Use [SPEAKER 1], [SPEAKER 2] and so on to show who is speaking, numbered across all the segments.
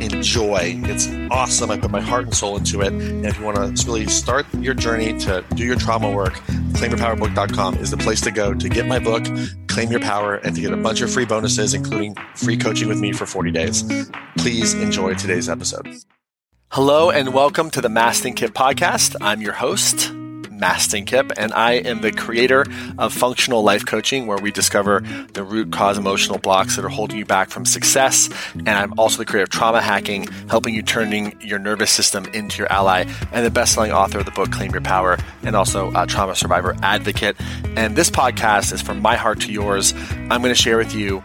[SPEAKER 1] enjoy. It's awesome. I put my heart and soul into it. And if you want to really start your journey to do your trauma work, claimyourpowerbook.com is the place to go to get my book, Claim Your Power, and to get a bunch of free bonuses, including free coaching with me for 40 days. Please enjoy today's episode. Hello, and welcome to the Mastin Kipp podcast. I'm your host. Mastin Kipp, and I am the creator of Functional Life Coaching, where we discover the root cause emotional blocks that are holding you back from success. And I'm also the creator of Trauma Hacking, helping you turning your nervous system into your ally, and the best-selling author of the book Claim Your Power, and also a trauma survivor advocate. And this podcast is from my heart to yours. I'm going to share with you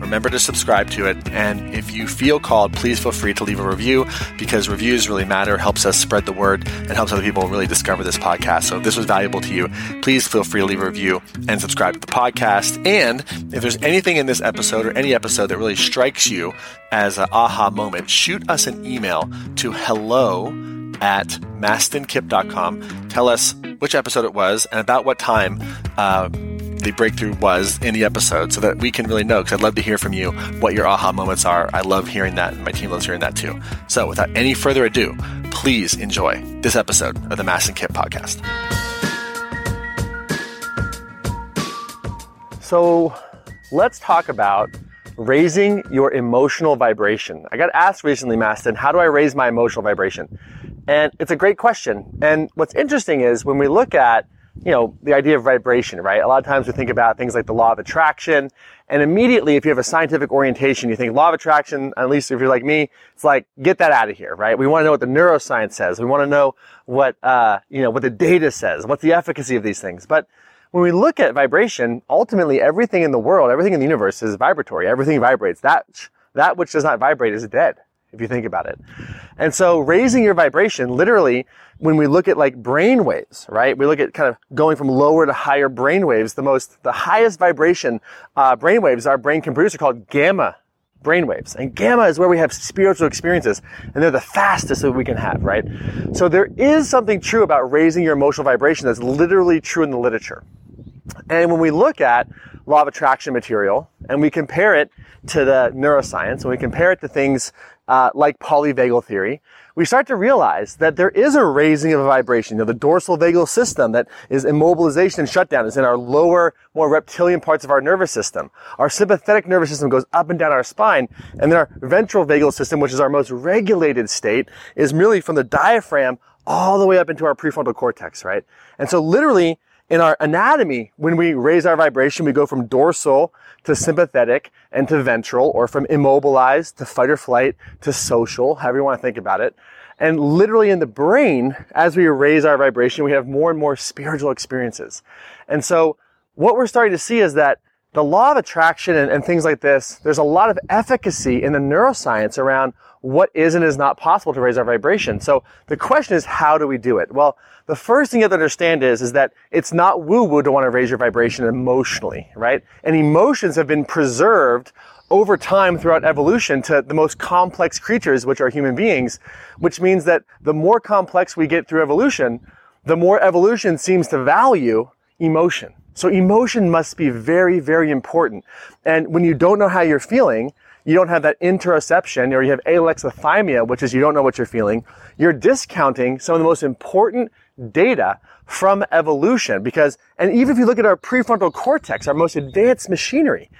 [SPEAKER 1] remember to subscribe to it. And if you feel called, please feel free to leave a review because reviews really matter, helps us spread the word, and helps other people really discover this podcast. So if this was valuable to you, please feel free to leave a review and subscribe to the podcast. And if there's anything in this episode or any episode that really strikes you as an aha moment, shoot us an email to hello at mastinkipp.com. Tell us which episode it was and about what time uh, the breakthrough was in the episode so that we can really know because I'd love to hear from you what your aha moments are. I love hearing that and my team loves hearing that too. So without any further ado, please enjoy this episode of the Mastin Kipp podcast. So let's talk about raising your emotional vibration. I got asked recently, Mastin, how do I raise my emotional vibration? And it's a great question. And what's interesting is when we look at, you know, the idea of vibration, right? A lot of times we think about things like the law of attraction. And immediately, if you have a scientific orientation, you think law of attraction, at least if you're like me, it's like, get that out of here, right? We want to know what the neuroscience says. We want to know what, uh, you know, what the data says. What's the efficacy of these things? But when we look at vibration, ultimately everything in the world, everything in the universe is vibratory. Everything vibrates. That, that which does not vibrate is dead if you think about it. And so raising your vibration, literally, when we look at like brain waves, right? We look at kind of going from lower to higher brain waves. The most, the highest vibration uh, brain waves our brain can produce are called gamma brain waves. And gamma is where we have spiritual experiences, and they're the fastest that we can have, right? So there is something true about raising your emotional vibration that's literally true in the literature. And when we look at law of attraction material and we compare it to the neuroscience and we compare it to things uh, like polyvagal theory, we start to realize that there is a raising of a vibration. You know, the dorsal vagal system that is immobilization and shutdown is in our lower, more reptilian parts of our nervous system. Our sympathetic nervous system goes up and down our spine, and then our ventral vagal system, which is our most regulated state, is merely from the diaphragm all the way up into our prefrontal cortex, right? And so literally, in our anatomy, when we raise our vibration, we go from dorsal to sympathetic and to ventral, or from immobilized to fight or flight to social, however you want to think about it. And literally in the brain, as we raise our vibration, we have more and more spiritual experiences. And so what we're starting to see is that the law of attraction and, and things like this, there's a lot of efficacy in the neuroscience around what is and is not possible to raise our vibration. So the question is, how do we do it? Well, the first thing you have to understand is, is that it's not woo-woo to want to raise your vibration emotionally, right? And emotions have been preserved over time throughout evolution to the most complex creatures, which are human beings, which means that the more complex we get through evolution, the more evolution seems to value emotion. So emotion must be very, very important. And when you don't know how you're feeling, you don't have that interoception or you have alexithymia, which is you don't know what you're feeling, you're discounting some of the most important data from evolution because, and even if you look at our prefrontal cortex, our most advanced machinery,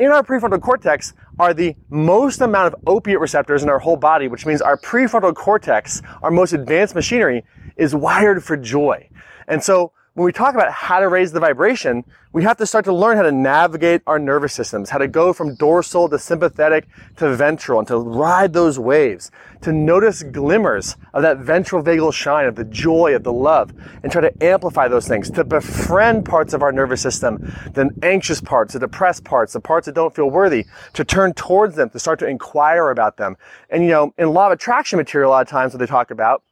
[SPEAKER 1] in our prefrontal cortex are the most amount of opiate receptors in our whole body, which means our prefrontal cortex, our most advanced machinery, is wired for joy. And so when we talk about how to raise the vibration, we have to start to learn how to navigate our nervous systems, how to go from dorsal to sympathetic to ventral and to ride those waves, to notice glimmers of that ventral vagal shine, of the joy, of the love, and try to amplify those things, to befriend parts of our nervous system, the anxious parts, the depressed parts, the parts that don't feel worthy, to turn towards them, to start to inquire about them. And you know, in law of attraction material, a lot of times what they talk about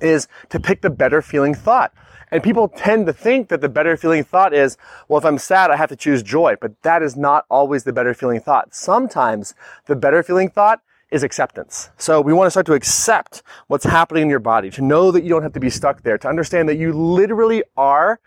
[SPEAKER 1] is to pick the better feeling thought. And people tend to think that the better feeling thought is, well, if I'm sad, I have to choose joy. But that is not always the better feeling thought. Sometimes the better feeling thought is acceptance. So we want to start to accept what's happening in your body, to know that you don't have to be stuck there, to understand that you literally are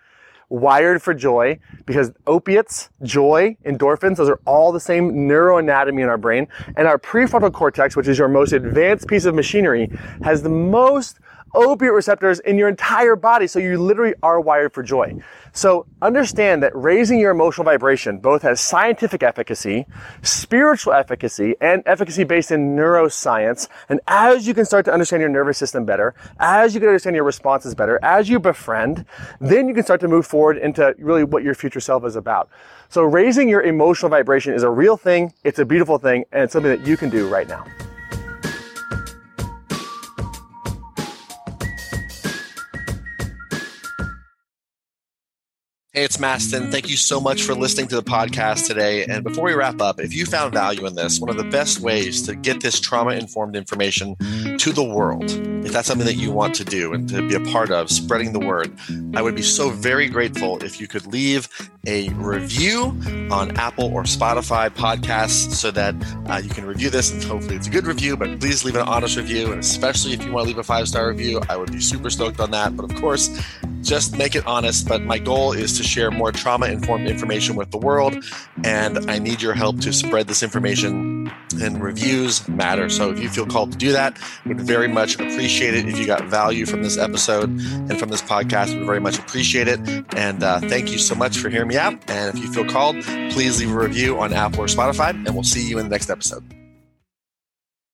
[SPEAKER 1] wired for joy because opiates, joy, endorphins, those are all the same neuroanatomy in our brain. And our prefrontal cortex, which is your most advanced piece of machinery, has the most opiate receptors in your entire body. So you literally are wired for joy. So understand that raising your emotional vibration both has scientific efficacy, spiritual efficacy, and efficacy based in neuroscience. And as you can start to understand your nervous system better, as you can understand your responses better, as you befriend, then you can start to move forward into really what your future self is about. So raising your emotional vibration is a real thing. It's a beautiful thing and it's something that you can do right now.
[SPEAKER 2] Hey, it's Mastin. Thank you so much for listening to the podcast today. And before we wrap up, if you found value in this, one of the best ways to get this trauma informed information to the world, if that's something that you want to do and to be a part of, spreading the word, I would be so very grateful if you could leave a review on Apple or Spotify podcasts so that uh, you can review this and hopefully it's a good review, but please leave an honest review. And especially if you want to leave a five star review, I would be super stoked on that. But of course, just make it honest. But my goal is to share more trauma informed information with the world. And I need your help to spread this information and reviews matter. So if you feel called to do that, would very much appreciate it. If you got value from this episode and from this podcast, would very much appreciate it. And uh, thank you so much for hearing me And if you feel called, please leave a review on Apple or Spotify, and we'll see you in the next episode.